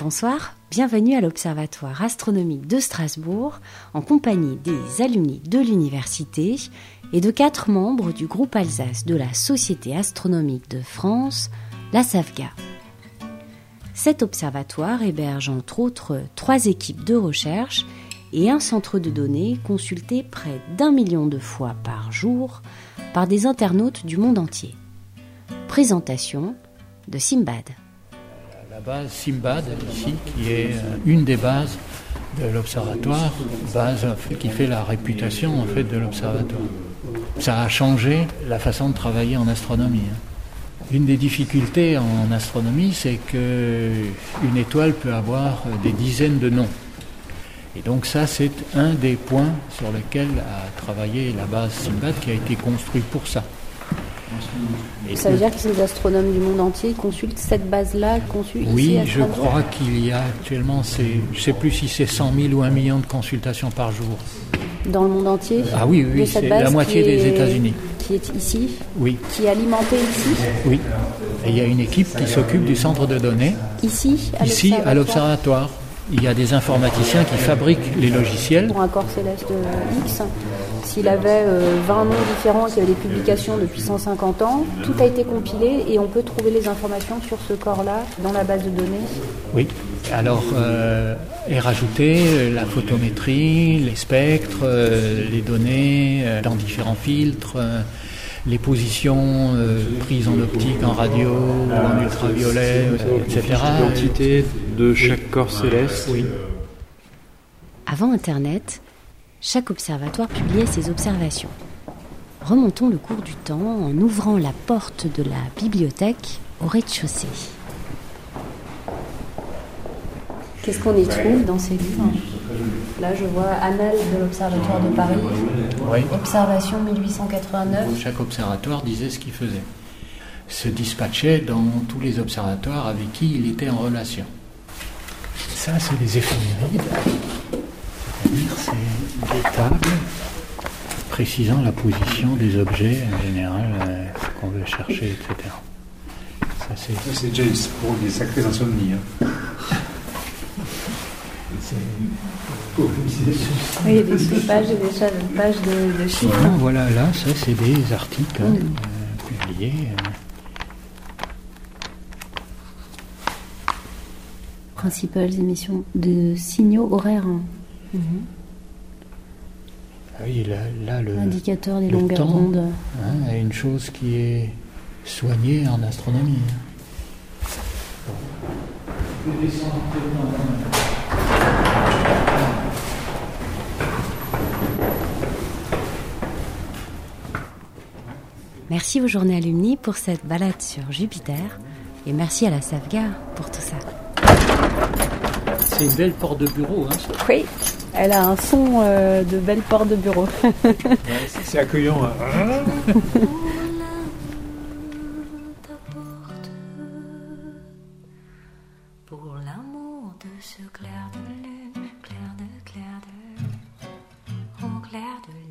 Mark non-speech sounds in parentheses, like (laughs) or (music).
Bonsoir, bienvenue à l'Observatoire astronomique de Strasbourg en compagnie des alumni de l'université et de quatre membres du groupe Alsace de la Société astronomique de France, la SAFGA. Cet observatoire héberge entre autres trois équipes de recherche et un centre de données consulté près d'un million de fois par jour par des internautes du monde entier. Présentation de Simbad la base Simbad, ici, qui est euh, une des bases de l'observatoire, base qui fait la réputation en fait de l'observatoire. Ça a changé la façon de travailler en astronomie. Hein. Une des difficultés en astronomie, c'est qu'une étoile peut avoir des dizaines de noms. Et donc ça, c'est un des points sur lesquels a travaillé la base Simbad qui a été construite pour ça. Ça veut dire que les astronomes du monde entier consultent cette base-là Oui, je crois qu'il y a actuellement, je ne sais plus si c'est 100 000 ou 1 million de consultations par jour. Dans le monde entier Ah oui, oui, c'est la moitié des États-Unis. Qui est ici Oui. Qui est alimentée ici Oui. Et il y a une équipe qui s'occupe du centre de données. Ici, à Ici, à l'observatoire. Il y a des informaticiens qui fabriquent les logiciels. Pour un corps céleste X, s'il avait 20 euh, noms différents, qu'il y avait des publications depuis 150 ans, tout a été compilé et on peut trouver les informations sur ce corps-là dans la base de données. Oui. Alors, euh, est rajouté euh, la photométrie, les spectres, les données dans différents filtres les positions prises en optique, en radio, en ultraviolet, etc. L'identité de chaque corps céleste. Oui. Avant Internet, chaque observatoire publiait ses observations. Remontons le cours du temps en ouvrant la porte de la bibliothèque au rez-de-chaussée. Qu'est-ce qu'on y trouve dans ces livres? Là, je vois Annales de l'Observatoire de Paris. Oui. Observation 1889. Chaque observatoire disait ce qu'il faisait. Se dispatchait dans tous les observatoires avec qui il était en relation. Ça, c'est des éphémérides. C'est-à-dire, c'est des tables précisant la position des objets en général, euh, qu'on veut chercher, etc. Ça, c'est James pour des sacrés insomnies. Hein. Oui, il y a des pages et des pages de, chiffres. Voilà, là, ça, c'est des articles hein, euh, publiés. Euh. Principales émissions de signaux horaires. Mhm. Ah oui, là, le. Indicateur des longueurs d'onde. Hein, une chose qui est soignée en astronomie. Merci aux journées alumni pour cette balade sur Jupiter et merci à la SAFGA pour tout ça. C'est une belle porte de bureau. Hein, Oui, elle a un son euh, de belle porte de bureau. c'est accueillant. Hein. (laughs) clair de lune, clair de clair de.